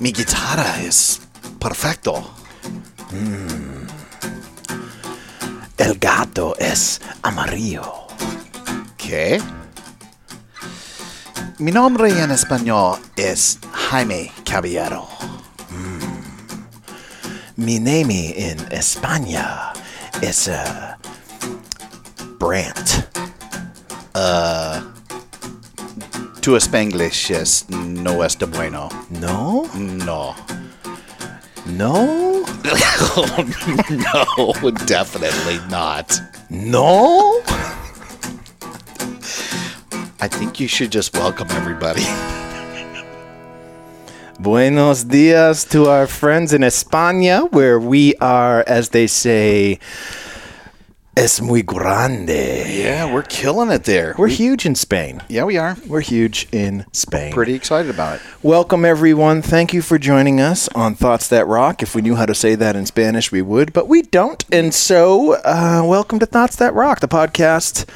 mi guitarra es perfecto. Mm. El gato es amarillo. ¿Qué? Mi nombre en español es Jaime Caballero. Mm. Mi name en España es uh, Brant. Uh, tu Spanglish es no es de bueno. No? No. No? no, definitely not. No? I think you should just welcome everybody. Buenos dias to our friends in España, where we are, as they say, es muy grande. Yeah, we're killing it there. We're huge in Spain. yeah, we are. We're huge in Spain. Pretty excited about it. Welcome, everyone. Thank you for joining us on Thoughts That Rock. If we knew how to say that in Spanish, we would, but we don't. And so, uh, welcome to Thoughts That Rock, the podcast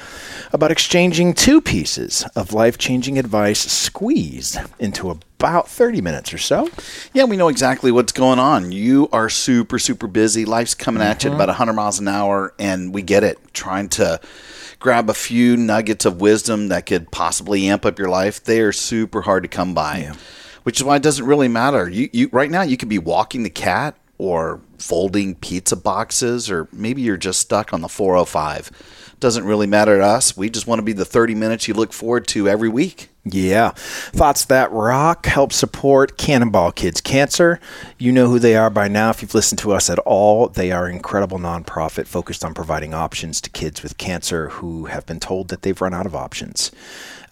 about exchanging two pieces of life changing advice squeezed into about 30 minutes or so. Yeah, we know exactly what's going on. You are super, super busy. Life's coming at you at mm-hmm. about 100 miles an hour, and we get it. Trying to grab a few nuggets of wisdom that could possibly amp up your life, they are super hard to come by. Which is why it doesn't really matter. You, you right now you could be walking the cat or folding pizza boxes, or maybe you're just stuck on the 405. Doesn't really matter to us. We just want to be the 30 minutes you look forward to every week. Yeah. Thoughts That Rock help support Cannonball Kids Cancer. You know who they are by now if you've listened to us at all. They are an incredible nonprofit focused on providing options to kids with cancer who have been told that they've run out of options.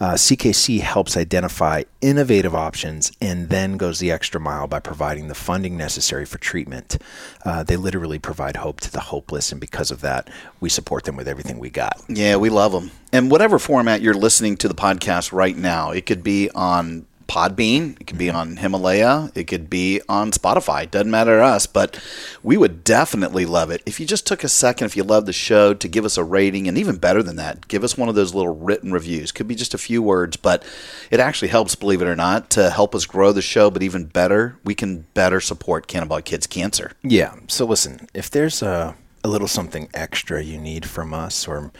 Uh, CKC helps identify innovative options and then goes the extra mile by providing the funding necessary for treatment. Uh, they literally provide hope to the hopeless, and because of that, we support them with everything we got. Yeah, we love them. And whatever format you're listening to the podcast right now, it could be on Podbean, it could be mm-hmm. on Himalaya, it could be on Spotify. Doesn't matter to us, but we would definitely love it if you just took a second, if you love the show, to give us a rating, and even better than that, give us one of those little written reviews. Could be just a few words, but it actually helps, believe it or not, to help us grow the show. But even better, we can better support Cannonball Kids Cancer. Yeah. So listen, if there's a, a little something extra you need from us, or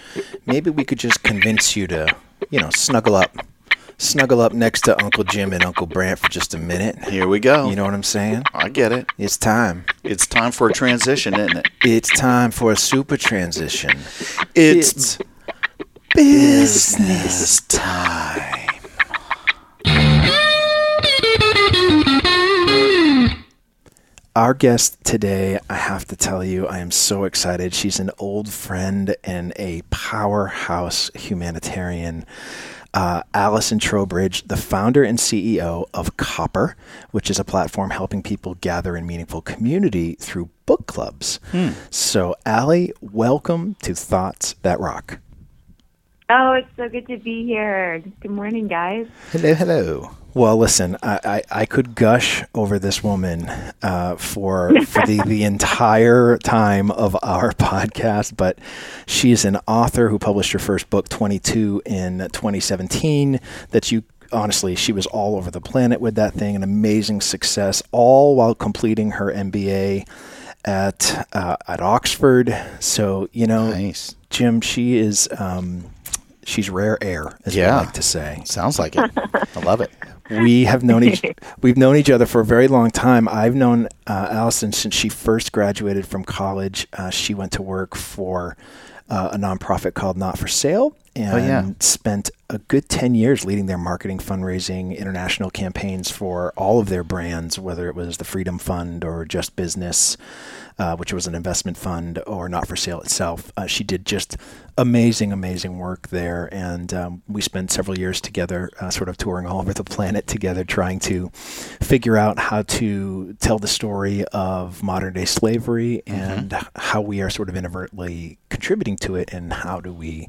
maybe we could just convince you to, you know, snuggle up, snuggle up next to Uncle Jim and Uncle Brant for just a minute. Here we go. You know what I'm saying? I get it. It's time. It's time for a transition, isn't it? It's time for a super transition. It's, business time. Our guest today, I have to tell you, I am so excited. She's an old friend and a powerhouse humanitarian. Uh, Allison Trowbridge, the founder and CEO of Copper, which is a platform helping people gather in meaningful community through book clubs. So, Allie, welcome to Thoughts That Rock. Oh, it's so good to be here. Good morning, guys. Hello, hello. Well, listen, I, I, I could gush over this woman uh, for for the, the entire time of our podcast, but she's an author who published her first book, 22, in 2017. That you honestly, she was all over the planet with that thing, an amazing success, all while completing her MBA at uh, at Oxford. So you know, Nice. Jim, she is um, she's rare air, as Yeah. we like to say Sounds like it. I love it. we have known each we've known each other for a very long time. I've known uh, Allison since she first graduated from college. Uh, she went to work for uh, a nonprofit called Not for Sale and yeah. spent a good 10 years leading their marketing, fundraising, international campaigns for all of their brands, whether it was the Freedom Fund or Just Business, uh, which was an investment fund, or Not for Sale itself. Uh, she did just amazing, amazing work there. And um, we spent several years together, uh, sort of touring all over the planet together, trying to figure out how to tell the story of modern day slavery and how we are sort of inadvertently contributing to it and how do we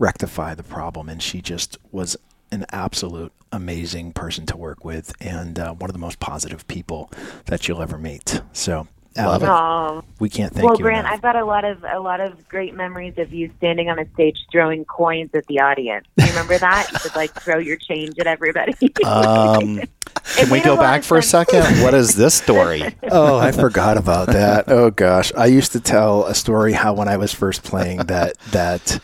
rectify the problem. And she just was an absolute amazing person to work with and uh, one of the most positive people that you'll ever meet. So, Love it. We can't thank well, you Well, Brant, enough. I've got a lot of a lot of great memories of you standing on a stage throwing coins at the audience. Do you remember that? You would like throw your change at everybody. Um, can we go back of for a second? What is this story? oh, I forgot about that. Oh gosh, I used to tell a story how when I was first playing that that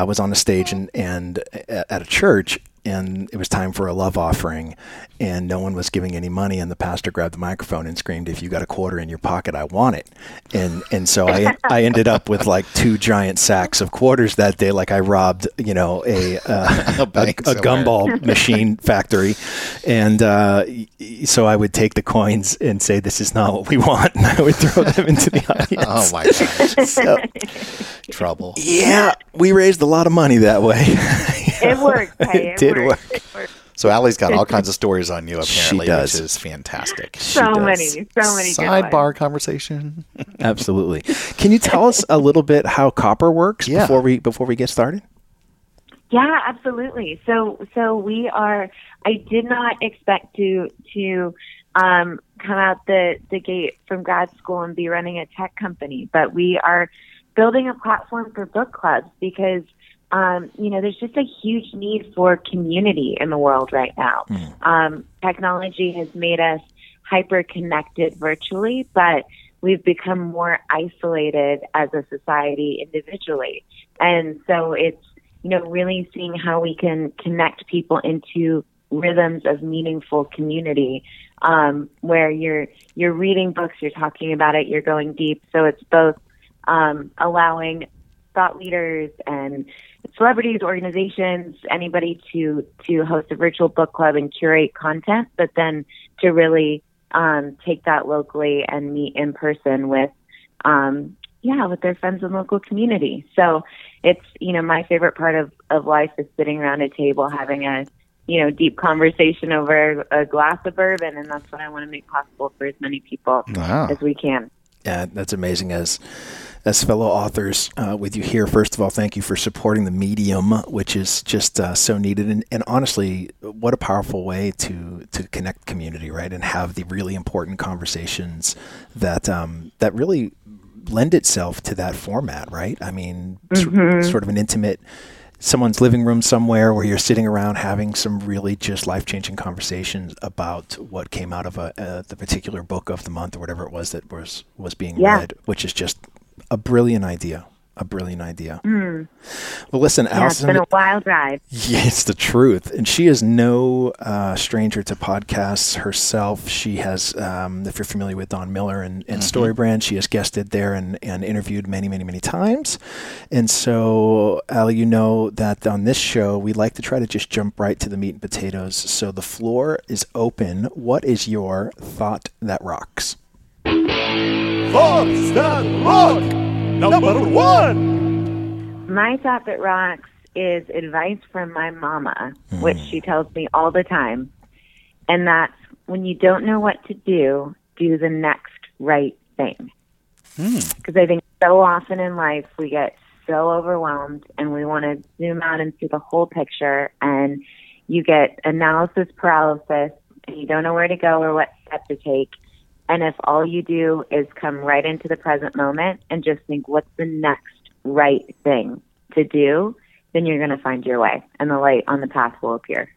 I was on a stage and and at at a church and it was time for a love offering and no one was giving any money and the pastor grabbed the microphone and screamed if you got a quarter in your pocket I want it. And and so I I ended up with like two giant sacks of quarters that day like I robbed you know a uh, A a, bank a somewhere. gumball machine factory. And uh, y- y- so I would take the coins and say this is not what we want. And I would throw them into the audience. Oh my gosh, so, trouble. yeah we raised a lot of money that way it worked. Hey, It it, did worked. work. It worked. So Allie's got all kinds of stories on you apparently, She does. which is fantastic. So does. many, so many. good Sidebar ones. conversation. Absolutely. Can you tell us a little bit how copper works Yeah. before we before we get started? Yeah, absolutely. So, so we are. I did not expect to to um, come out the the gate from grad school and be running a tech company, but we are building a platform for book clubs because um, you know there's just a huge need for community in the world right now. Um, technology has made us hyper connected virtually, but we've become more isolated as a society individually, and so it's you know, really seeing how we can connect people into rhythms of meaningful community, um, where you're you're reading books, you're talking about it, you're going deep. So it's both um, allowing thought leaders and celebrities, organizations, anybody to to host a virtual book club and curate content, but then to really um, take that locally and meet in person with um, yeah, with their friends and local community. So it's, you know, my favorite part of, of life is sitting around a table having a, you know, deep conversation over a glass of bourbon. And that's what I want to make possible for as many people Wow. as we can. Yeah, that's amazing. As as fellow authors uh, with you here, first of all, thank you for supporting the medium, which is just uh, so needed. And, and honestly, what a powerful way to to connect community, right? And have the really important conversations that um, that really lend itself to that format, right? I mean, sor- sort of an intimate someone's living room somewhere where you're sitting around having some really just life changing conversations about what came out of a, uh, the particular book of the month or whatever it was that was was being Yeah. read, which is just a brilliant idea. A brilliant idea. Well, listen, Yeah, It's been a wild ride. Yeah, it's the truth. And she is no uh, stranger to podcasts herself. She has, um, if you're familiar with Don Miller and, and Storybrand, she has guested there and, and interviewed many, many, many times. And so, Allie, you know that on this show, we like to try to just jump right to the meat and potatoes. So the floor is open. What is your thought that rocks? Thoughts that rock! Number one! My thought that rocks is advice from my mama, which she tells me all the time. And that's when you don't know what to do, do the next right thing. Hmm. Because I think so often in life we get so overwhelmed and we want to zoom out and see the whole picture, and you get analysis paralysis and you don't know where to go or what step to take. And if all you do is come right into the present moment and just think, what's the next right thing to do, then you're going to find your way and the light on the path will appear.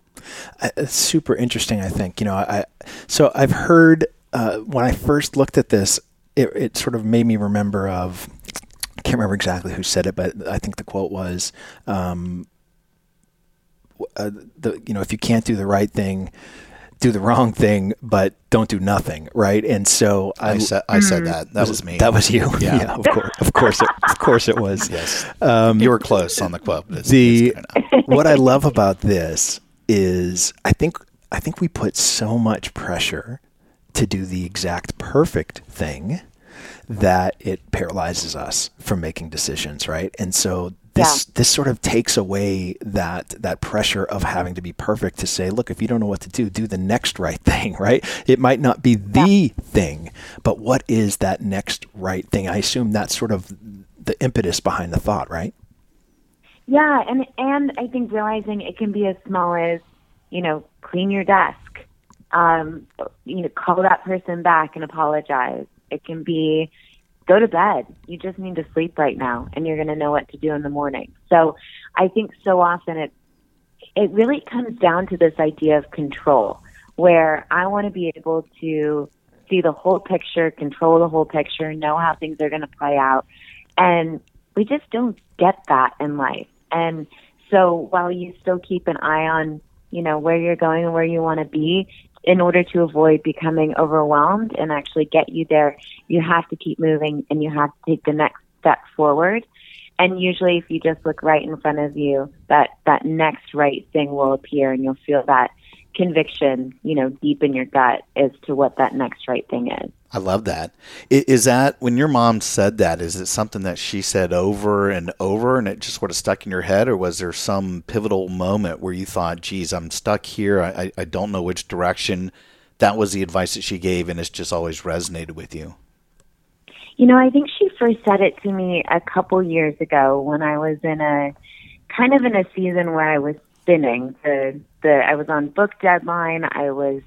Uh, It's super interesting. I think you know. I so I've heard uh, when I first looked at this, it, it sort of made me remember of. I can't remember exactly who said it, but I think the quote was, um, uh, "the you know if you can't do the right thing, do the wrong thing, but don't do nothing." Right, and so I said I said that. That mm. was me. That was you. Yeah. of course, of course, it, of course, it was. yes. Um, you were close on the quote. It's, the it's what I love about this is I think I think we put so much pressure to do the exact perfect thing that it paralyzes us from making decisions, right? And so this this sort of takes away that that pressure of having to be perfect to say, look, if you don't know what to do, do the next right thing, right? It might not be the thing, but what is that next right thing? I assume that's sort of the impetus behind the thought, right? Yeah, and and I think realizing it can be as small as, you know, clean your desk, um, you know, call that person back and apologize. It can be go to bed. You just need to sleep right now, and you're going to know what to do in the morning. So, I think so often it it really comes down to this idea of control, where I want to be able to see the whole picture, control the whole picture, know how things are going to play out, and we just don't get that in life. And so, while you still keep an eye on, you know, where you're going and where you want to be, in order to avoid becoming overwhelmed and actually get you there, you have to keep moving and you have to take the next step forward. And usually, if you just look right in front of you, that that next right thing will appear, and you'll feel that conviction, you know, deep in your gut as to what that next right thing is. I love that. Is that when your mom said that? Is it something that she said over and over, and it just sort of stuck in your head, or was there some pivotal moment where you thought, "Geez, I'm stuck here. I, I- don't know which direction." That was the advice that she gave, and it's just always resonated with you. You know, I think she first said it to me a couple years ago when I was in a kind of in a season where I was spinning. The the I was on book deadline. I was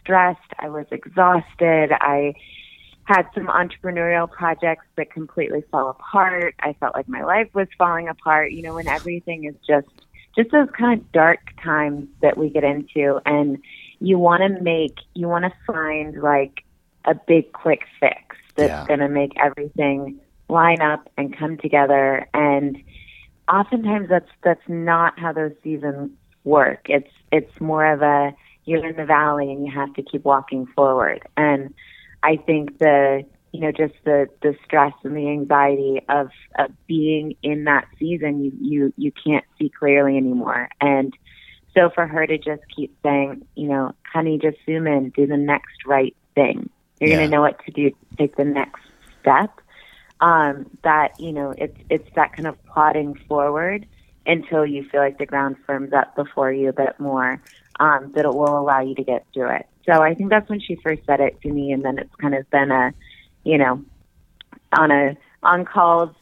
stressed. I was exhausted. I had some entrepreneurial projects that completely fell apart. I felt like my life was falling apart. You know, when everything is just just those kind of dark times that we get into and you want to make you want to find like a big quick fix that's Yeah. going to make everything line up and come together and oftentimes that's that's not how those seasons work. It's it's more of a you're in the valley and you have to keep walking forward. And i think the you know just the the stress and the anxiety of of being in that season you you you can't see clearly anymore. And so for her to just keep saying you know honey just zoom in do the next right thing. You're Yeah. going to know what to do. Take the next step. Um, that you know it's it's that kind of plodding forward until you feel like the ground firms up before you a bit more um, that it will allow you to get through it. So I think that's when she first said it to me, and then it's kind of been a you know on a on calls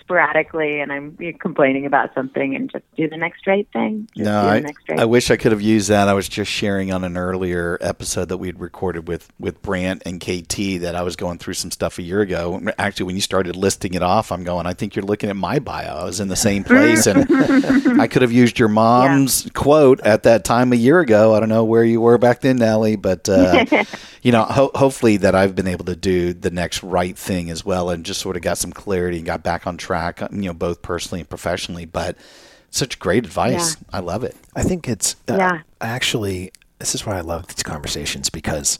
sporadically, and I'm complaining about something, and just do the next right thing. Just No, I, right I wish I could have used that. I was just sharing on an earlier episode that we'd recorded with with Brant and KT that I was going through some stuff a year ago. Actually, when you started listing it off, I'm going. I think you're looking at my bio. I was in the same place, and I could have used your mom's quote at that time a year ago. I don't know where you were back then, Allie, but uh, you know, ho- hopefully that I've been able to do the next right thing as well, and just sort of got some clarity and got back on track. You know, both personally and professionally, but. Such great advice. I love it. I think it's uh, Yeah. actually this is why I love these conversations because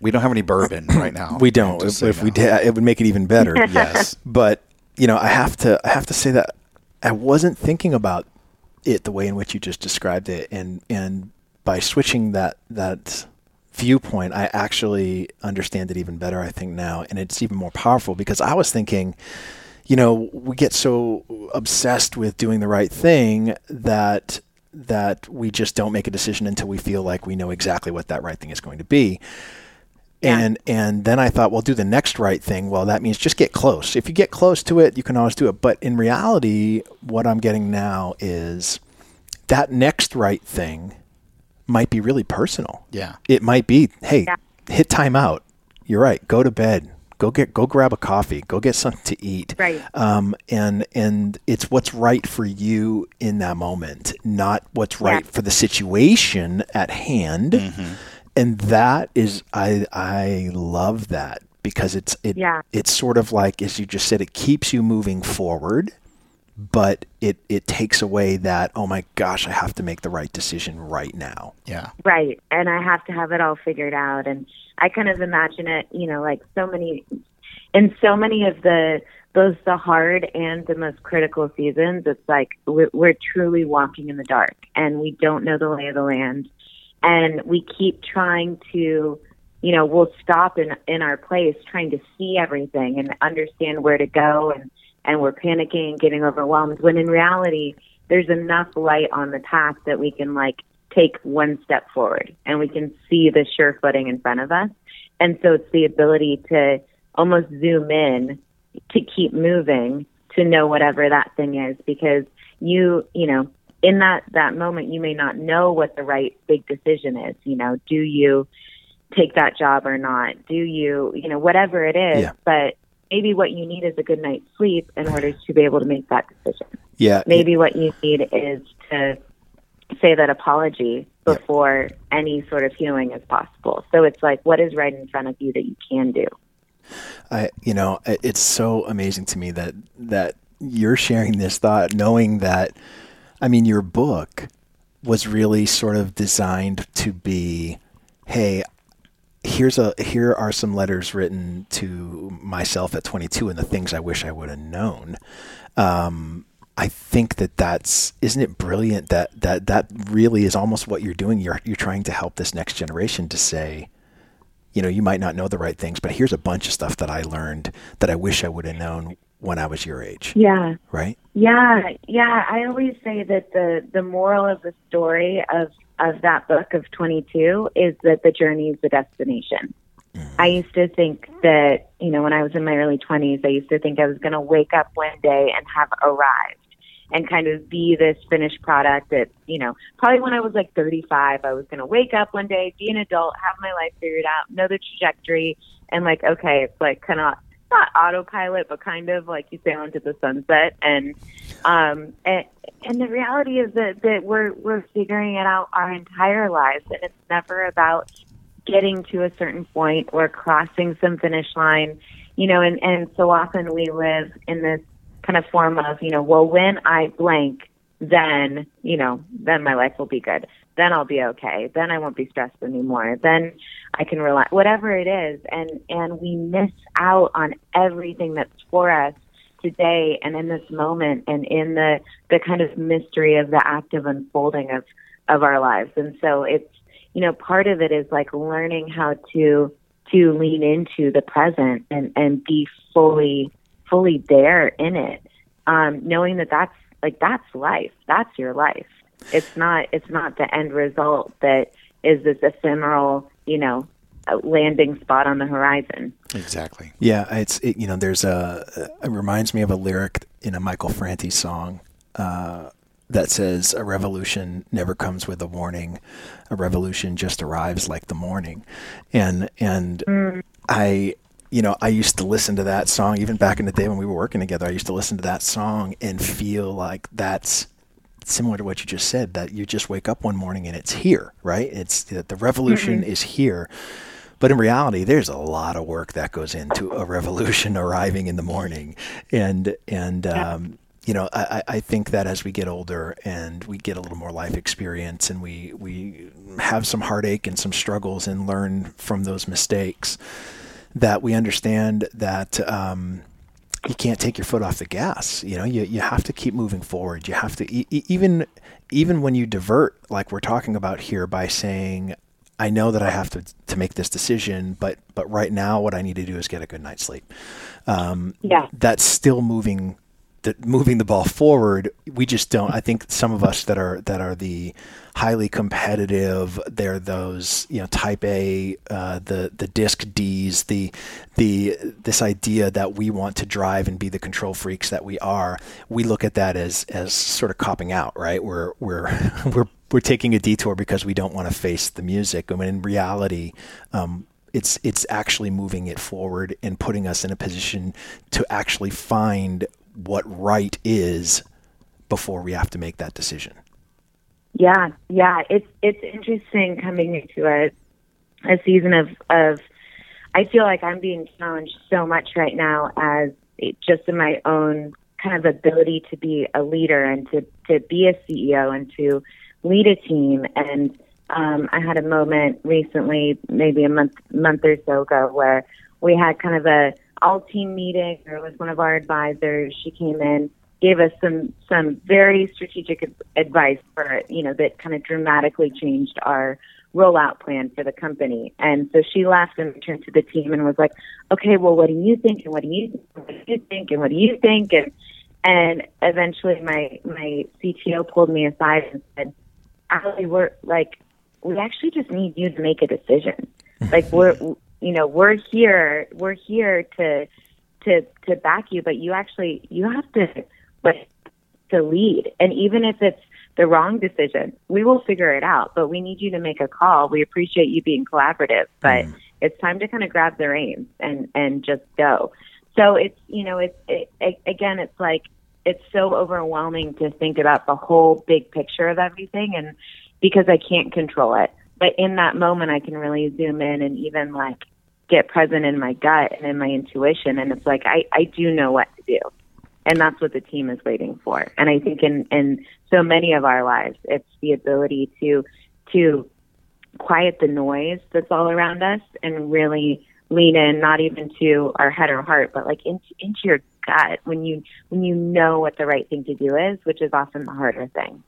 We don't have any bourbon right now. we don't. Just If, so you if we did, it would make it even better. Yes. but you know, I have to I have to say that I wasn't thinking about it the way in which you just described it, and and by switching that that viewpoint, I actually understand it even better. I think now, and it's even more powerful because I was thinking. You know, we get so obsessed with doing the right thing that that we just don't make a decision until we feel like we know exactly what that right thing is going to be. And and then I thought, well, do the next right thing. Well, that means just get close. If you get close to it, you can always do it. But in reality, what I'm getting now is that next right thing might be really personal. Yeah. It might be, hey, hit time out. You're right. Go to bed. Go get go grab a coffee. Go get something to eat. Right. Um, and and it's what's right for you in that moment, not what's right for the situation at hand. And that is I I love that because it's it Yeah. it's sort of like as you just said, it keeps you moving forward, but it it takes away that, oh my gosh, I have to make the right decision right now. Yeah. Right. And I have to have it all figured out. And I kind of imagine it, you know, like so many, in so many of the, both the hard and the most critical seasons, it's like we're, we're truly walking in the dark and we don't know the lay of the land. And we keep trying to, you know, we'll stop in, in our place trying to see everything and understand where to go and, and we're panicking and getting overwhelmed when in reality there's enough light on the path that we can like take one step forward and we can see the sure footing in front of us. And so it's the ability to almost zoom in to keep moving to know whatever that thing is because you, you know, in that, that moment, you may not know what the right big decision is. You know, do you take that job or not? Do you, you know, whatever it is, Yeah. but maybe what you need is a good night's sleep in order to be able to make that decision Yeah. maybe what you need is to say that apology before any sort of healing is possible. So it's like, what is right in front of you that you can do? I, you know, it's so amazing to me that that you're sharing this thought, knowing that, I mean, your book was really sort of designed to be, hey, here's a here are some letters written to myself at 22 and the things I wish I would have known. Um, I think that that's isn't it brilliant that that that really is almost what you're doing. You're you're trying to help this next generation to say, you know, you might not know the right things, but here's a bunch of stuff that I learned that I wish I would have known when I was your age. Yeah. Right? Yeah, yeah. I always say that the the moral of the story of of that book of 22 is that the journey is the destination. Mm-hmm. I used to think that, you know, when I was in my early 20s, I used to think I was going to wake up one day and have arrived and kind of be this finished product that, you know, probably when I was like 35, I was going to wake up one day, be an adult, have my life figured out, know the trajectory, and like, okay, it's like kind of not autopilot, but kind of like you sail into the sunset. And um, and, and the reality is that that we're we're figuring it out our entire lives, and it's never about getting to a certain point or crossing some finish line, you know. And and so often we live in this kind of form of, you know, well, when I blank, then you know, then my life will be good. Then I'll be okay. Then I won't be stressed anymore. Then I can relax. Whatever it is, and and we miss out on everything that's for us today and in this moment and in the the kind of mystery of the active unfolding of of our lives. And so it's you know part of it is like learning how to to lean into the present and and be fully fully there in it, um, knowing that that's like that's life. That's your life. It's not it's not the end result that is this ephemeral you know uh, landing spot on the horizon. Exactly. Yeah, it's it, you know there's a it reminds me of a lyric in a Michael Franti song uh, that says a revolution never comes with a warning, a revolution just arrives like the morning, and and I you know I used to listen to that song even back in the day when we were working together. I used to listen to that song and feel like that's similar to what you just said that you just wake up one morning and it's here, right? It's that the revolution is here. But in reality, there's a lot of work that goes into a revolution arriving in the morning, and and um, you know I, I I think that as we get older and we get a little more life experience and we we have some heartache and some struggles and learn from those mistakes, that we understand that um, you can't take your foot off the gas. You know, you, you have to keep moving forward. You have to e- even even when you divert, like we're talking about here, by saying, "I know that I have to to make this decision, but but right now, what I need to do is get a good night's sleep." Um, Yeah. that's still moving the moving the ball forward. We just don't. I think some of us that are that are the highly competitive. They're those you know type A, uh, the the disc D's, the the this idea that we want to drive and be the control freaks that we are. We look at that as as sort of copping out, right? We're we're we're we're taking a detour because we don't want to face the music. I mean, in reality. Um, it's it's actually moving it forward and putting us in a position to actually find what right is before we have to make that decision. Yeah, yeah. It's it's interesting coming into a a season of of. I feel like I'm being challenged so much right now as just in my own kind of ability to be a leader and to to be a CEO and to lead a team. And um, I had a moment recently, maybe a month month or so ago, where we had kind of a all team meeting. There was one of our advisors. She came in, gave us some some very strategic ad- advice for you know that kind of dramatically changed our rollout plan for the company. And so she left and turned to the team and was like, okay, well, what do you think? And what do you think? What do you think? And what do you think? And, and eventually my, my CTO pulled me aside and said, Allie, we're like, we actually just need you to make a decision. like we're, you know, we're here, we're here to, to, to back you, but you actually, you have to, like, to lead. And even if it's the wrong decision, we will figure it out. But we need you to make a call. We appreciate you being collaborative, but mm. it's time to kind of grab the reins and and just go. So it's you know it's it, it, again it's like it's so overwhelming to think about the whole big picture of everything and because I can't control it. But in that moment, I can really zoom in and even like get present in my gut and in my intuition. And it's like I I do know what to do and that's what the team is waiting for. And I think in in so many of our lives, it's the ability to to quiet the noise that's all around us and really lean in, not even to our head or heart, but like into into your gut when you when you know what the right thing to do is, which is often the harder thing.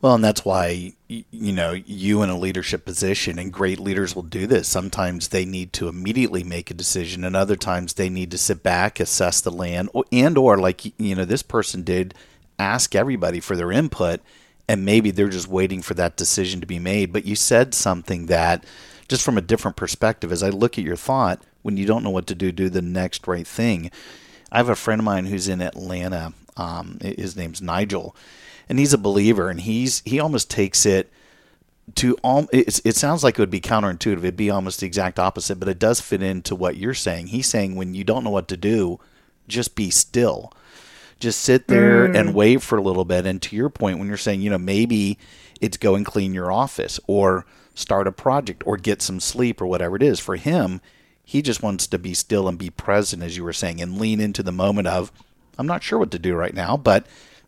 Well, and that's why you know you in a leadership position, and great leaders will do this. Sometimes they need to immediately make a decision, and other times they need to sit back, assess the land, and or like you know this person did, ask everybody for their input, and maybe they're just waiting for that decision to be made. But you said something that, just from a different perspective, as I look at your thought, when you don't know what to do, do the next right thing. I have a friend of mine who's in Atlanta. Um, his name's Nigel and he's a believer, and he's he almost takes it to all. It, it sounds like it would be counterintuitive. It'd be almost the exact opposite, but it does fit into what you're saying. He's saying when you don't know what to do, just be still. Just sit there mm. and wait for a little bit. And to your point, when you're saying, you know, maybe it's go and clean your office or start a project or get some sleep or whatever it is. For him, he just wants to be still and be present, as you were saying, and lean into the moment of, I'm not sure what to do right now, but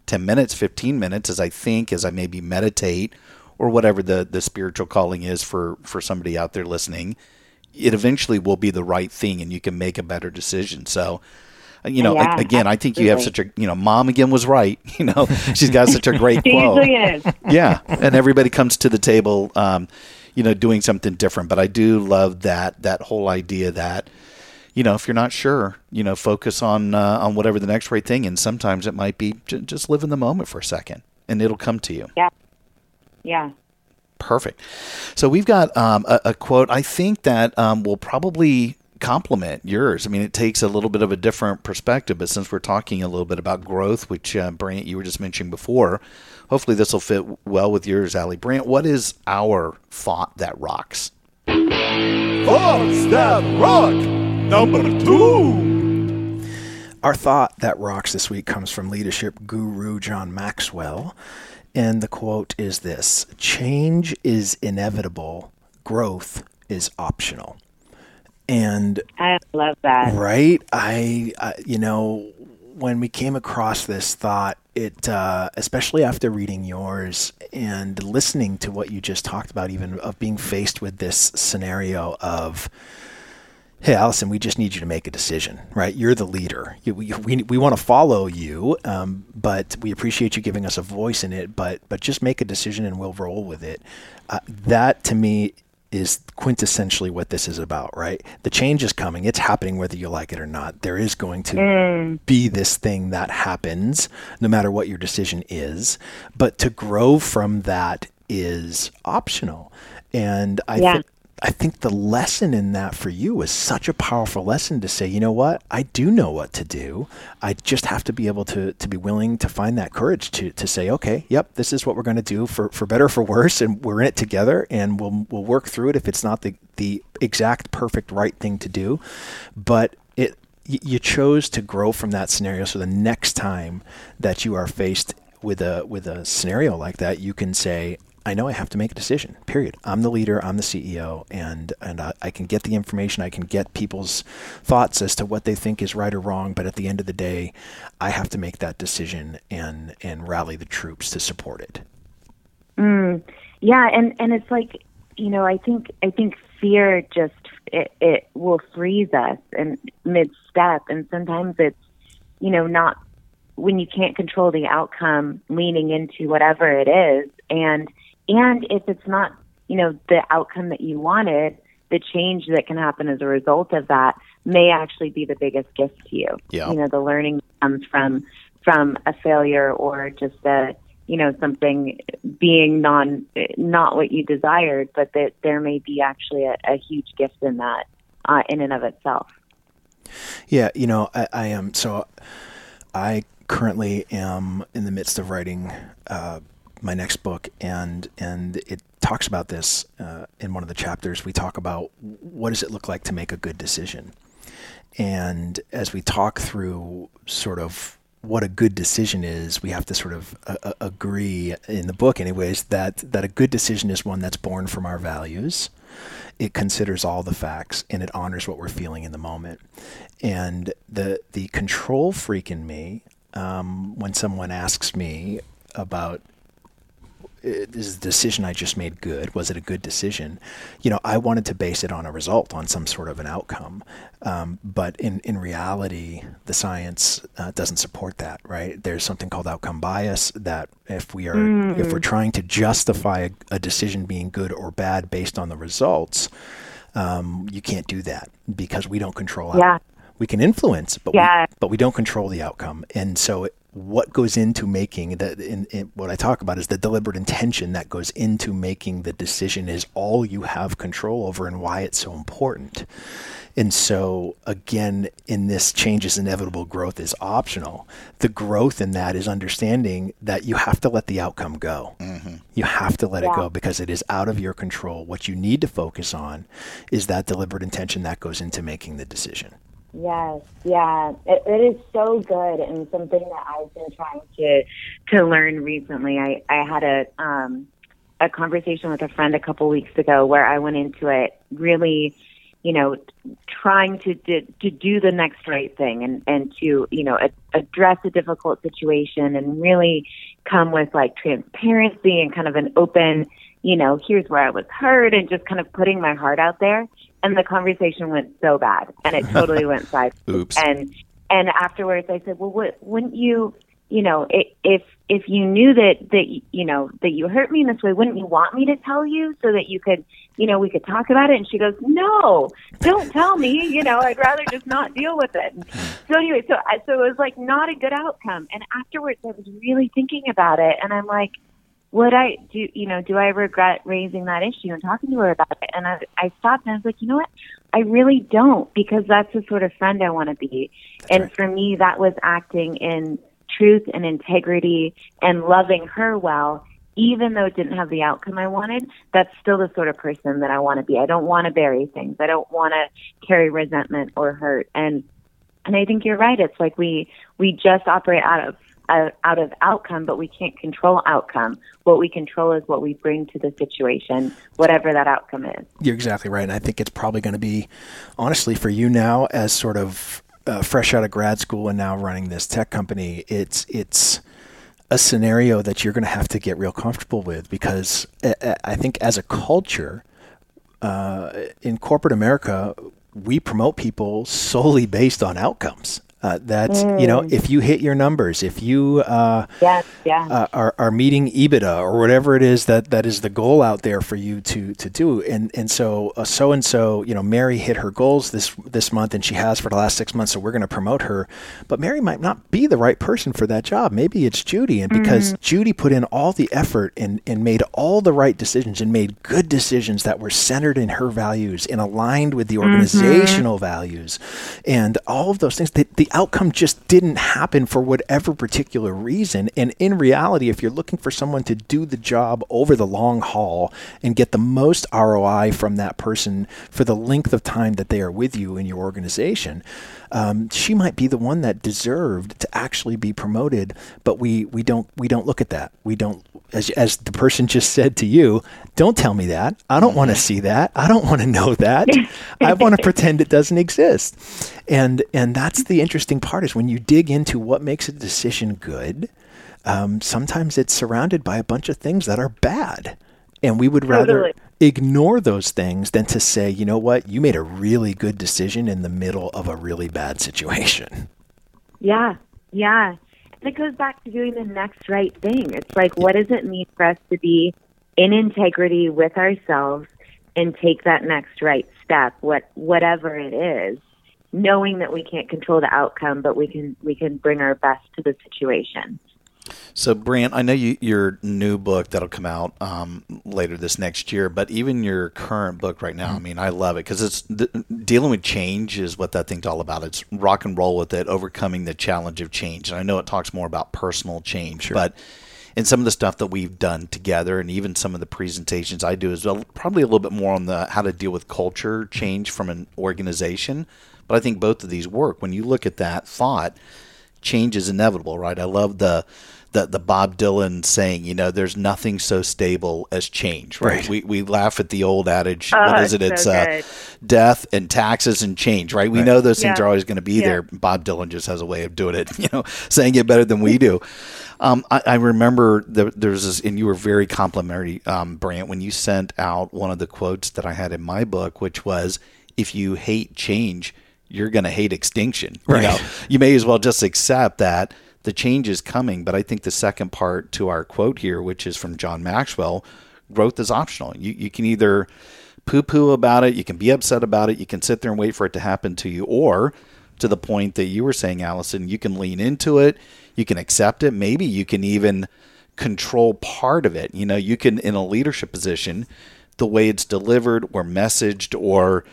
10 minutes, 15 minutes as I think, as I maybe meditate or whatever the, the spiritual calling is for, for somebody out there listening, it eventually will be the right thing and you can make a better decision. So, you know, yeah, again, absolutely. I think you have such a, you know, mom again was right. You know, she's got such a great quote. yeah. And everybody comes to the table, um, you know, doing something different. But I do love that, that whole idea that, you know, if you're not sure, you know, focus on uh, on whatever the next right thing. And sometimes it might be j- just live in the moment for a second, and it'll come to you. Yeah. Yeah. Perfect. So we've got um, a, a, quote. I think that um, will probably complement yours. I mean, it takes a little bit of a different perspective, but since we're talking a little bit about growth, which uh, Brant you were just mentioning before, hopefully this will fit well with yours, Allie. Brant, what is our thought that rocks? Thoughts that rock. Number two. Our thought that rocks this week comes from leadership guru John Maxwell. And the quote is this Change is inevitable, growth is optional. And I love that. Right? I, I you know, when we came across this thought, it uh, especially after reading yours and listening to what you just talked about, even of being faced with this scenario of hey allison we just need you to make a decision right? You're the leader. You, we, we, we want to follow you um, but we appreciate you giving us a voice in it but but just make a decision and we'll roll with it. Uh, that to me is quintessentially what this is about right? The change is coming. It's happening whether you like it or not. There is going to mm. be this thing that happens no matter what your decision is but to grow from that is optional. And I yeah. think I think the lesson in that for you was such a powerful lesson to say, you know what, I do know what to do. I just have to be able to to be willing to find that courage to to say, okay, yep, this is what we're going to do for for better for worse, and we're in it together, and we'll we'll work through it if it's not the the exact perfect right thing to do, but it you chose to grow from that scenario. So the next time that you are faced with a with a scenario like that, you can say, I know I have to make a decision. Period. I'm the leader. I'm the CEO, and and I, I, can get the information. I can get people's thoughts as to what they think is right or wrong. But at the end of the day, I have to make that decision and and rally the troops to support it. Mm, yeah, and and it's like you know, I think I think fear just it, it will freeze us in mid step, and sometimes it's you know not when you can't control the outcome, leaning into whatever it is and and if it's not, you know, the outcome that you wanted, the change that can happen as a result of that may actually be the biggest gift to you. Yeah. You know, the learning comes from from a failure or just a you know something being non not what you desired, but that there may be actually a, a huge gift in that uh, in and of itself. Yeah, you know, I, I am so. I currently am in the midst of writing uh, my next book, and and it talks about this uh, in one of the chapters. We talk about what does it look like to make a good decision, and as we talk through sort of what a good decision is, we have to sort of uh, uh agree in the book, anyways, that that a good decision is one that's born from our values. It considers all the facts and it honors what we're feeling in the moment. And the the control freak in me, um, when someone asks me about is the decision I just made good? Was it a good decision? You know, I wanted to base it on a result, on some sort of an outcome. Um, but in, in reality, the science uh, doesn't support that, right? There's something called outcome bias that if we are mm. if we're trying to justify a, a, decision being good or bad based on the results, um, you can't do that because we don't control. Yeah. Out- we can influence, but yeah. we, but we don't control the outcome. And so what goes into making that in, in, what I talk about is the deliberate intention that goes into making the decision is all you have control over and why it's so important. And so again, in this change is inevitable, growth is optional. The growth in that is understanding that you have to let the outcome go. Mm-hmm. You have to let yeah. it go because it is out of your control. What you need to focus on is that deliberate intention that goes into making the decision. Yes, yeah, it, it is so good and something that I've been trying to to learn recently. I I had a um a conversation with a friend a couple weeks ago where I went into it really, you know, trying to to, to do the next right thing and and to you know a, address a difficult situation and really come with like transparency and kind of an open, you know, here's where I was hurt and just kind of putting my heart out there and the conversation went so bad and it totally went sideways. Oops. And and afterwards I said, "Well, what, wouldn't you, you know, it, if if you knew that that you know that you hurt me in this way, wouldn't you want me to tell you so that you could, you know, we could talk about it?" And she goes, "No, don't tell me. You know, I'd rather just not deal with it." So anyway, so so it was like not a good outcome. And afterwards, I was really thinking about it, and I'm like, would I do, you know, do I regret raising that issue and talking to her about it? And I, I stopped and I was like, you know what? I really don't because that's the sort of friend I want to be. That's and right. for me, that was acting in truth and integrity and loving her well, even though it didn't have the outcome I wanted. That's still the sort of person that I want to be. I don't want to bury things. I don't want to carry resentment or hurt. And, and I think you're right. It's like we, we just operate out of out of outcome, but we can't control outcome. What we control is what we bring to the situation, whatever that outcome is. You're exactly right. And I think it's probably going to be, honestly, for you now as sort of uh, fresh out of grad school and now running this tech company, it's it's a scenario that you're going to have to get real comfortable with because I think as a culture uh, in corporate America, we promote people solely based on outcomes. Uh, that's mm. you know mm. if you hit your numbers, if you uh, yes, yeah. uh, are, are meeting EBITDA or whatever it is that, that is the goal out there for you to to do, and and so so and so you know Mary hit her goals this this month and she has for the last six months, so we're going to promote her, but Mary might not be the right person for that job. Maybe it's Judy, and because mm. Judy put in all the effort and and made all the right decisions and made good decisions that were centered in her values and aligned with the mm-hmm. organizational mm-hmm. values, and all of those things. The, the outcome just didn't happen for whatever particular reason. And in reality, if you're looking for someone to do the job over the long haul and get the most ROI from that person for the length of time that they are with you in your organization, um, she might be the one that deserved to actually be promoted. But we we don't we don't look at that. We don't as as the person just said to you. Don't tell me that. I don't want to see that. I don't want to know that. I want to pretend it doesn't exist. And and that's the interesting part is when you dig into what makes a decision good. Um, sometimes it's surrounded by a bunch of things that are bad. And we would rather totally. ignore those things than to say, you know what, you made a really good decision in the middle of a really bad situation. Yeah, yeah. And it goes back to doing the next right thing. It's like, what does it mean for us to be in integrity with ourselves and take that next right step, what whatever it is, knowing that we can't control the outcome, but we can we can bring our best to the situation. So, Brant, I know you, your new book that'll come out um, later this next year, but even your current book right now, I mm-hmm. mean, I love it because it's dealing with change is what that thing's all about. It's rock and roll with it, overcoming the challenge of change. And I know it talks more about personal change, sure. but in some of the stuff that we've done together, and even some of the presentations I do as well, probably a little bit more on the how to deal with culture change from an organization. But I think both of these work. When you look at that thought, change is inevitable, right? I love the the, the Bob Dylan saying, you know, there's nothing so stable as change, right? right. We, we laugh at the old adage, oh, what is it? It's so uh, death and taxes and change, right? We right. know those things yeah. are always going to be yeah. there. Bob Dylan just has a way of doing it, you know, saying it better than we do. Um, I, I, remember the, there's this, and you were very complimentary, um, Brant, when you sent out one of the quotes that I had in my book, which was, if you hate change, you're going to hate extinction. Right. You, know, you may as well just accept that the change is coming. But I think the second part to our quote here, which is from John Maxwell, growth is optional. You, you can either poo poo about it, you can be upset about it, you can sit there and wait for it to happen to you, or to the point that you were saying, Allison, you can lean into it, you can accept it, maybe you can even control part of it. You know, you can, in a leadership position, the way it's delivered or messaged or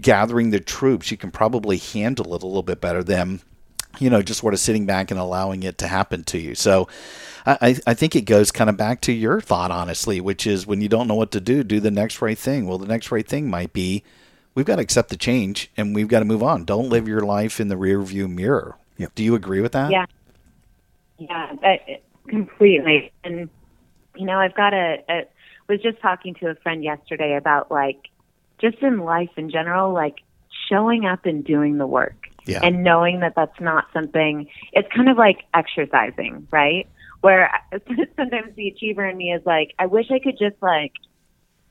gathering the troops, you can probably handle it a little bit better than you know, just sort of sitting back and allowing it to happen to you. So I, I think it goes kind of back to your thought, honestly, which is when you don't know what to do, do the next right thing. Well, the next right thing might be we've got to accept the change and we've got to move on. Don't live your life in the rear view mirror. Yep. Do you agree with that? Yeah. Yeah, that, completely. And, you know, I've got a, a, was just talking to a friend yesterday about like, just in life in general, like showing up and doing the work yeah. and knowing that that's not something it's kind of like exercising right where sometimes the achiever in me is like i wish i could just like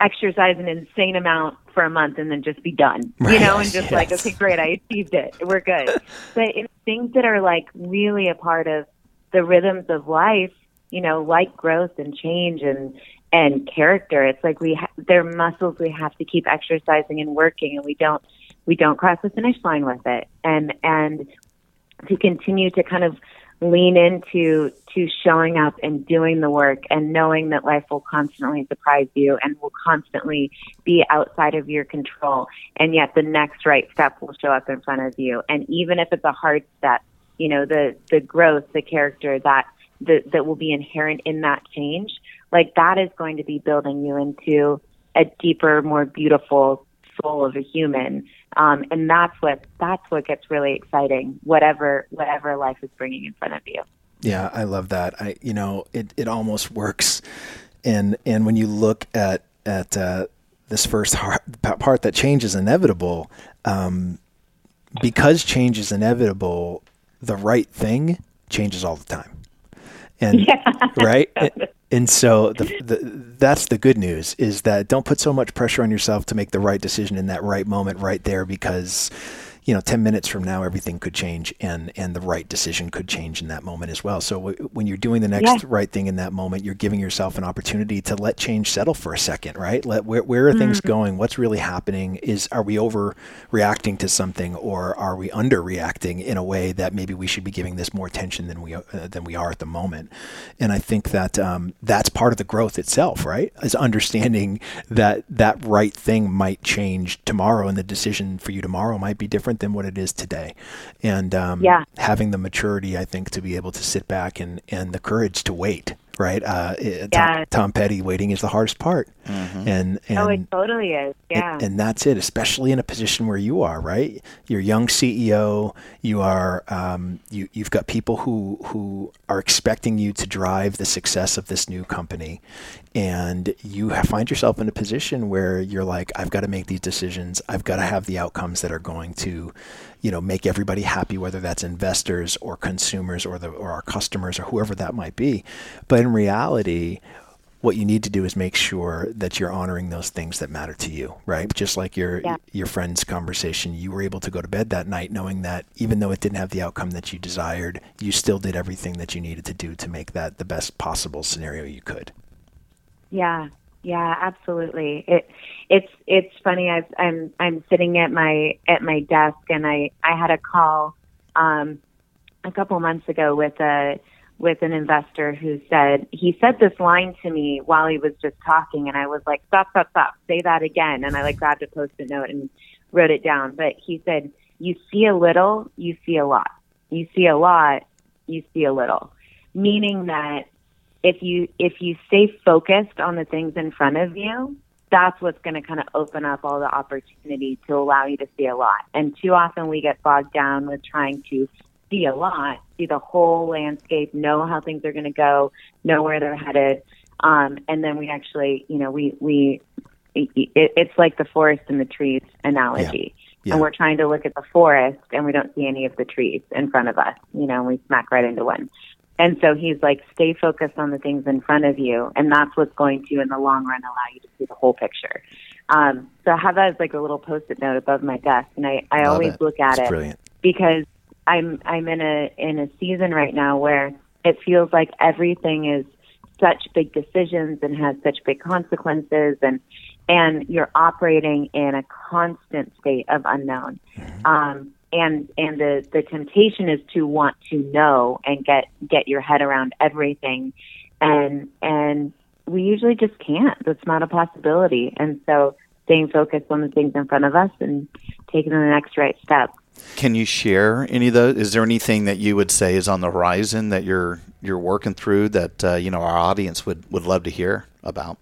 exercise an insane amount for a month and then just be done right. you know and just yes. like okay great i achieved it we're good but in things that are like really a part of the rhythms of life you know like growth and change and and character. It's like we ha- they're muscles we have to keep exercising and working and we don't we don't cross the finish line with it. And and to continue to kind of lean into to showing up and doing the work and knowing that life will constantly surprise you and will constantly be outside of your control and yet the next right step will show up in front of you. And even if it's a hard step you know the the growth the character that the, that will be inherent in that change like that is going to be building you into a deeper more beautiful soul of a human um, and that's what that's what gets really exciting. Whatever whatever life is bringing in front of you. Yeah, I love that. I you know it it almost works, and and when you look at at uh, this first part that change is inevitable, um, because change is inevitable, the right thing changes all the time and yeah. right and so the, the, that's the good news is that don't put so much pressure on yourself to make the right decision in that right moment right there because you know 10 minutes from now everything could change and and the right decision could change in that moment as well. So w- when you're doing the next yeah. right thing in that moment you're giving yourself an opportunity to let change settle for a second right? Let where, where are mm-hmm. things going? What's really happening? Is are we overreacting to something or are we underreacting in a way that maybe we should be giving this more attention than we uh, than we are at the moment? And i think that um, that's part of the growth itself right? Is understanding that that right thing might change tomorrow and the decision for you tomorrow might be different different than what it is today. And um, yeah. having the maturity, I think, to be able to sit back and, and the courage to wait right? Uh, yeah. Tom, Tom, Petty, waiting is the hardest part, mm-hmm. and, and oh, it totally is, yeah. And, and, that's it, especially in a position where you are, right? You're young CEO. You are, um, you you've got people who who are expecting you to drive the success of this new company, and you find yourself in a position where you're like, I've got to make these decisions. I've got to have the outcomes that are going to you know make everybody happy whether that's investors or consumers or the or our customers or whoever that might be. But in reality what you need to do is make sure that you're honoring those things that matter to you right? Just like your yeah. your friend's conversation you were able to go to bed that night knowing that even though it didn't have the outcome that you desired you still did everything that you needed to do to make that the best possible scenario you could. Yeah Yeah, absolutely. It it's it's funny. I've, I'm I'm sitting at my at my desk, and I I had a call um, a couple months ago with a with an investor who said he said this line to me while he was just talking, and I was like, stop, stop, stop, say that again. And I like grabbed a post-it note and wrote it down. But he said, you see a little, you see a lot. You see a lot, you see a little. Meaning that if you if you stay focused on the things in front of you, that's what's going to kind of open up all the opportunity to allow you to see a lot. And too often we get bogged down with trying to see a lot, see the whole landscape, know how things are going to go, know where they're headed, um, and then we actually, you know, we we it, it's like the forest and the trees analogy. Yeah. Yeah. And we're trying to look at the forest and we don't see any of the trees in front of us, you know, and we smack right into one. And so he's like, stay focused on the things in front of you, and that's what's going to, in the long run, allow you to see the whole picture. Um, so I have that as like a little post-it note above my desk, and I, I always it. look at it's it brilliant. because I'm I'm in a in a season right now where it feels like everything is such big decisions and has such big consequences, and and you're operating in a constant state of unknown. Mm-hmm. Um, and and the the temptation is to want to know and get get your head around everything. And and we usually just can't. That's not a possibility. And so staying focused on the things in front of us and taking the next right step. Can you share any of those? Is there anything that you would say is on the horizon that you're you're working through that uh, you know our audience would would love to hear about?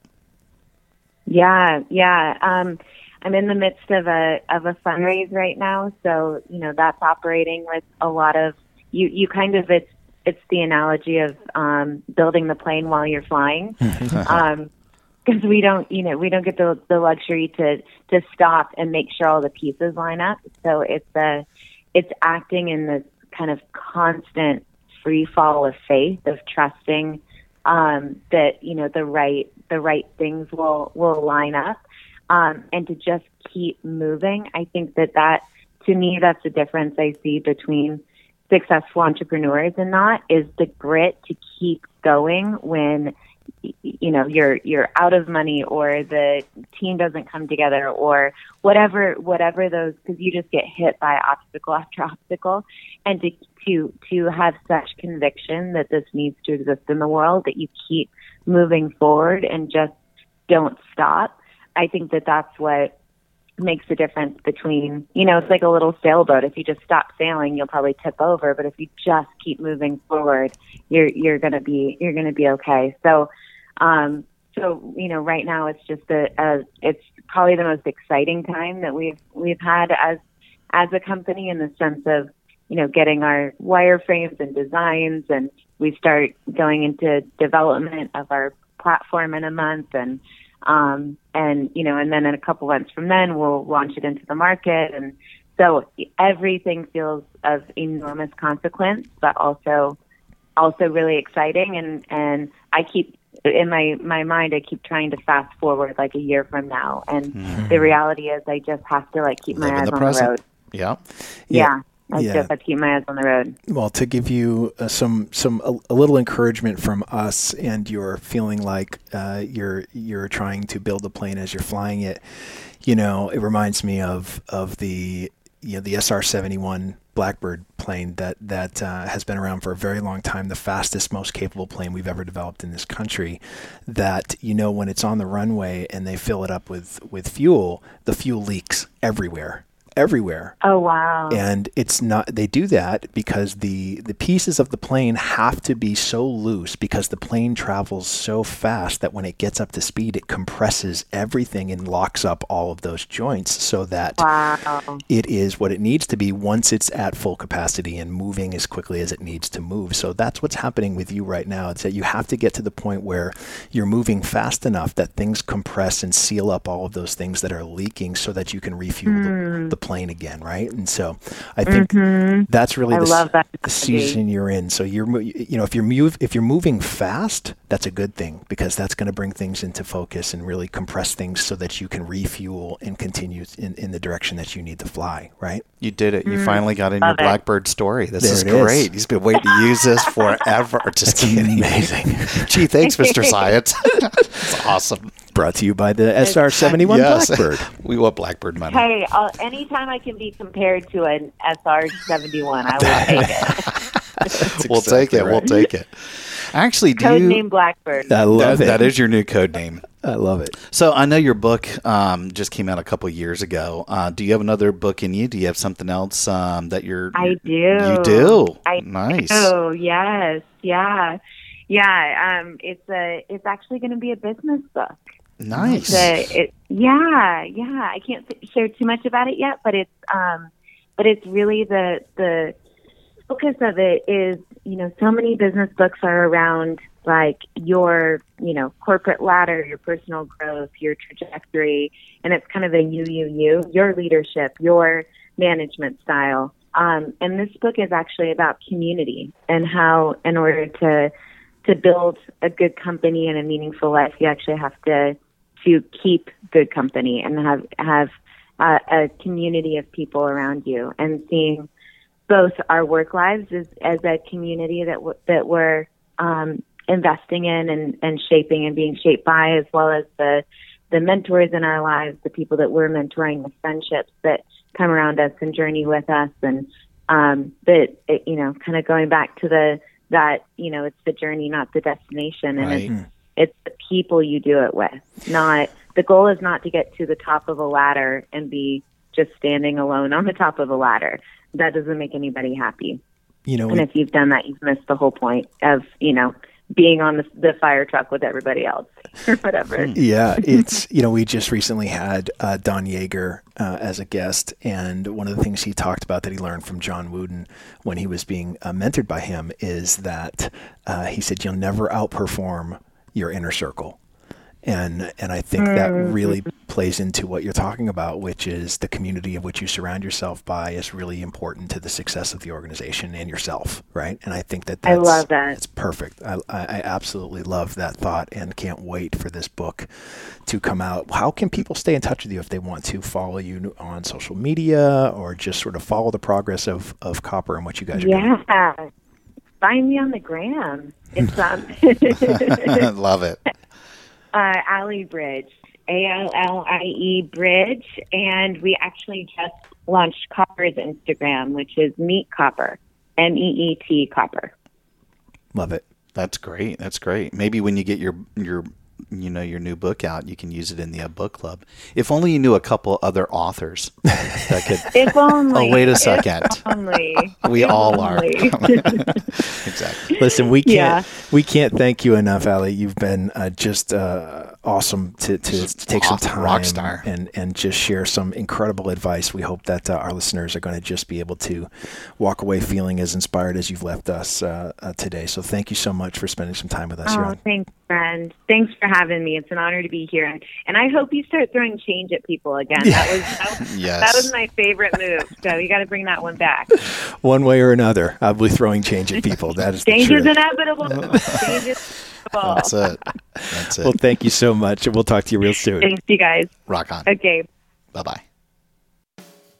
Yeah yeah. Um I'm in the midst of a of a fundraise right now, so you know that's operating with a lot of you. You kind of it's it's the analogy of um, building the plane while you're flying, because um, we don't you know we don't get the the luxury to to stop and make sure all the pieces line up. So it's a it's acting in this kind of constant free fall of faith of trusting um, that you know the right the right things will will line up um, and to just keep moving. I think that that, to me, that's the difference I see between successful entrepreneurs and not is the grit to keep going when you know you're you're out of money or the team doesn't come together or whatever whatever those because you just get hit by obstacle after obstacle and to to to have such conviction that this needs to exist in the world that you keep moving forward and just don't stop I think that that's what makes the difference between, you know, it's like a little sailboat. If you just stop sailing, you'll probably tip over, but if you just keep moving forward, you're you're going to be you're going to be okay. So um so, you know, right now it's just a, a it's probably the most exciting time that we've we've had as as a company in the sense of, you know, getting our wireframes and designs and we start going into development of our platform in a month and um, and you know, and then in a couple months from then, we'll launch it into the market, and so everything feels of enormous consequence, but also also really exciting. And and I keep in my my mind, I keep trying to fast forward like a year from now, and mm-hmm. the reality is, I just have to like keep Live my eyes the on present. the road. Yeah. yeah. I yeah. just have to keep my eyes on the road. Well, to give you uh, some some a, a, little encouragement from us, and you're feeling like uh, you're you're trying to build a plane as you're flying it. You know, it reminds me of of the you know the SR seventy one Blackbird plane that that uh, has been around for a very long time, the fastest, most capable plane we've ever developed in this country. That you know when it's on the runway and they fill it up with with fuel, the fuel leaks everywhere everywhere. Oh wow. And it's not they do that because the the pieces of the plane have to be so loose because the plane travels so fast that when it gets up to speed it compresses everything and locks up all of those joints so that wow. it is what it needs to be once it's at full capacity and moving as quickly as it needs to move. So that's what's happening with you right now. It's that you have to get to the point where you're moving fast enough that things compress and seal up all of those things that are leaking so that you can refuel mm. the, hmm. the plane again, right? And so I think mm-hmm. that's really the, that the, season you're in. So you're you know if you're move if you're moving fast, that's a good thing because that's going to bring things into focus and really compress things so that you can refuel and continue in, in the direction that you need to fly, right? You did it. You mm, finally got in your it. Blackbird story. This there is great. Is. He's been waiting to use this forever. Just kidding. Amazing. Gee, thanks, Mr. Science. It's awesome. Brought to you by the SR71 Yes. Blackbird. we want Blackbird money. Hey, I'll, anytime I can be compared to an SR seventy one, I will take it. we'll take it. exactly We'll take it. Actually, do Code you? name Blackbird. I that, love it. that is your new code name. I love it. So I know your book um, just came out a couple years ago. Uh, do you have another book in you? Do you have something else um, that you're? I do. You do. I nice. Oh yes, yeah, yeah. Um, it's a. It's actually going to be a business book. Nice. A, it, yeah, yeah. I can't share too much about it yet, but it's um, but it's really the the focus of it is you know so many business books are around like your you know corporate ladder, your personal growth, your trajectory, and it's kind of a you you you your leadership, your management style. Um, and this book is actually about community and how in order to to build a good company and a meaningful life, you actually have to to keep good company and have have uh, a community of people around you, and seeing both our work lives as, as a community that w- that we're um, investing in and, and shaping and being shaped by, as well as the the mentors in our lives, the people that we're mentoring, the friendships that come around us and journey with us, and um, that you know, kind of going back to the that you know, it's the journey, not the destination, and Right. it's it's the people you do it with. Not the goal is not to get to the top of a ladder and be just standing alone on the top of a ladder. That doesn't make anybody happy. You know, And if you've done that, you've missed the whole point of you know being on the, the fire truck with everybody else or whatever. Yeah, it's you know we just recently had uh, Don Yaeger uh, as a guest, and one of the things he talked about that he learned from John Wooden when he was being uh, mentored by him is that uh, he said you'll never outperform your inner circle, and and I think that mm. really plays into what you're talking about, which is the community of which you surround yourself by is really important to the success of the organization and yourself, right? And I think that I that's, love that. It's perfect. I, I I absolutely love that thought and can't wait for this book to come out. How can people stay in touch with you if they want to follow you on social media or just sort of follow the progress of, of Copper and what you guys are doing? Yeah. Find me on the gram. It's um Love it. uh Allie Bridge. A L L I E Bridge. And we actually just launched Copper's Instagram, which is Meet Copper. M E E T Copper. Love it. That's great. That's great. Maybe when you get your your you know your new book out, you can use it in the uh, book club. If only you knew a couple other authors that could. If only. Oh, wait a if second. only. We If all are. exactly. Listen, we can't Yeah. we can't thank you enough, Allie. You've been uh, just uh, awesome to, to, to take some Rock- time rock star. and and just share some incredible advice. We hope that uh, our listeners are going to just be able to walk away feeling as inspired as you've left us uh, uh, today. So thank you so much for spending some time with us. here Oh, on- thanks, friend. Thanks for having me. It's an honor to be here, and, and I hope you start throwing change at people again. That was that was, Yes. that was my favorite move. So you got to bring that one back. One way or another, I'll be throwing change at people. That is Change is inevitable. change is inevitable. That's it. That's it. Well, thank you so much, and we'll talk to you real soon. Thanks, you guys. Rock on. Okay. Bye bye.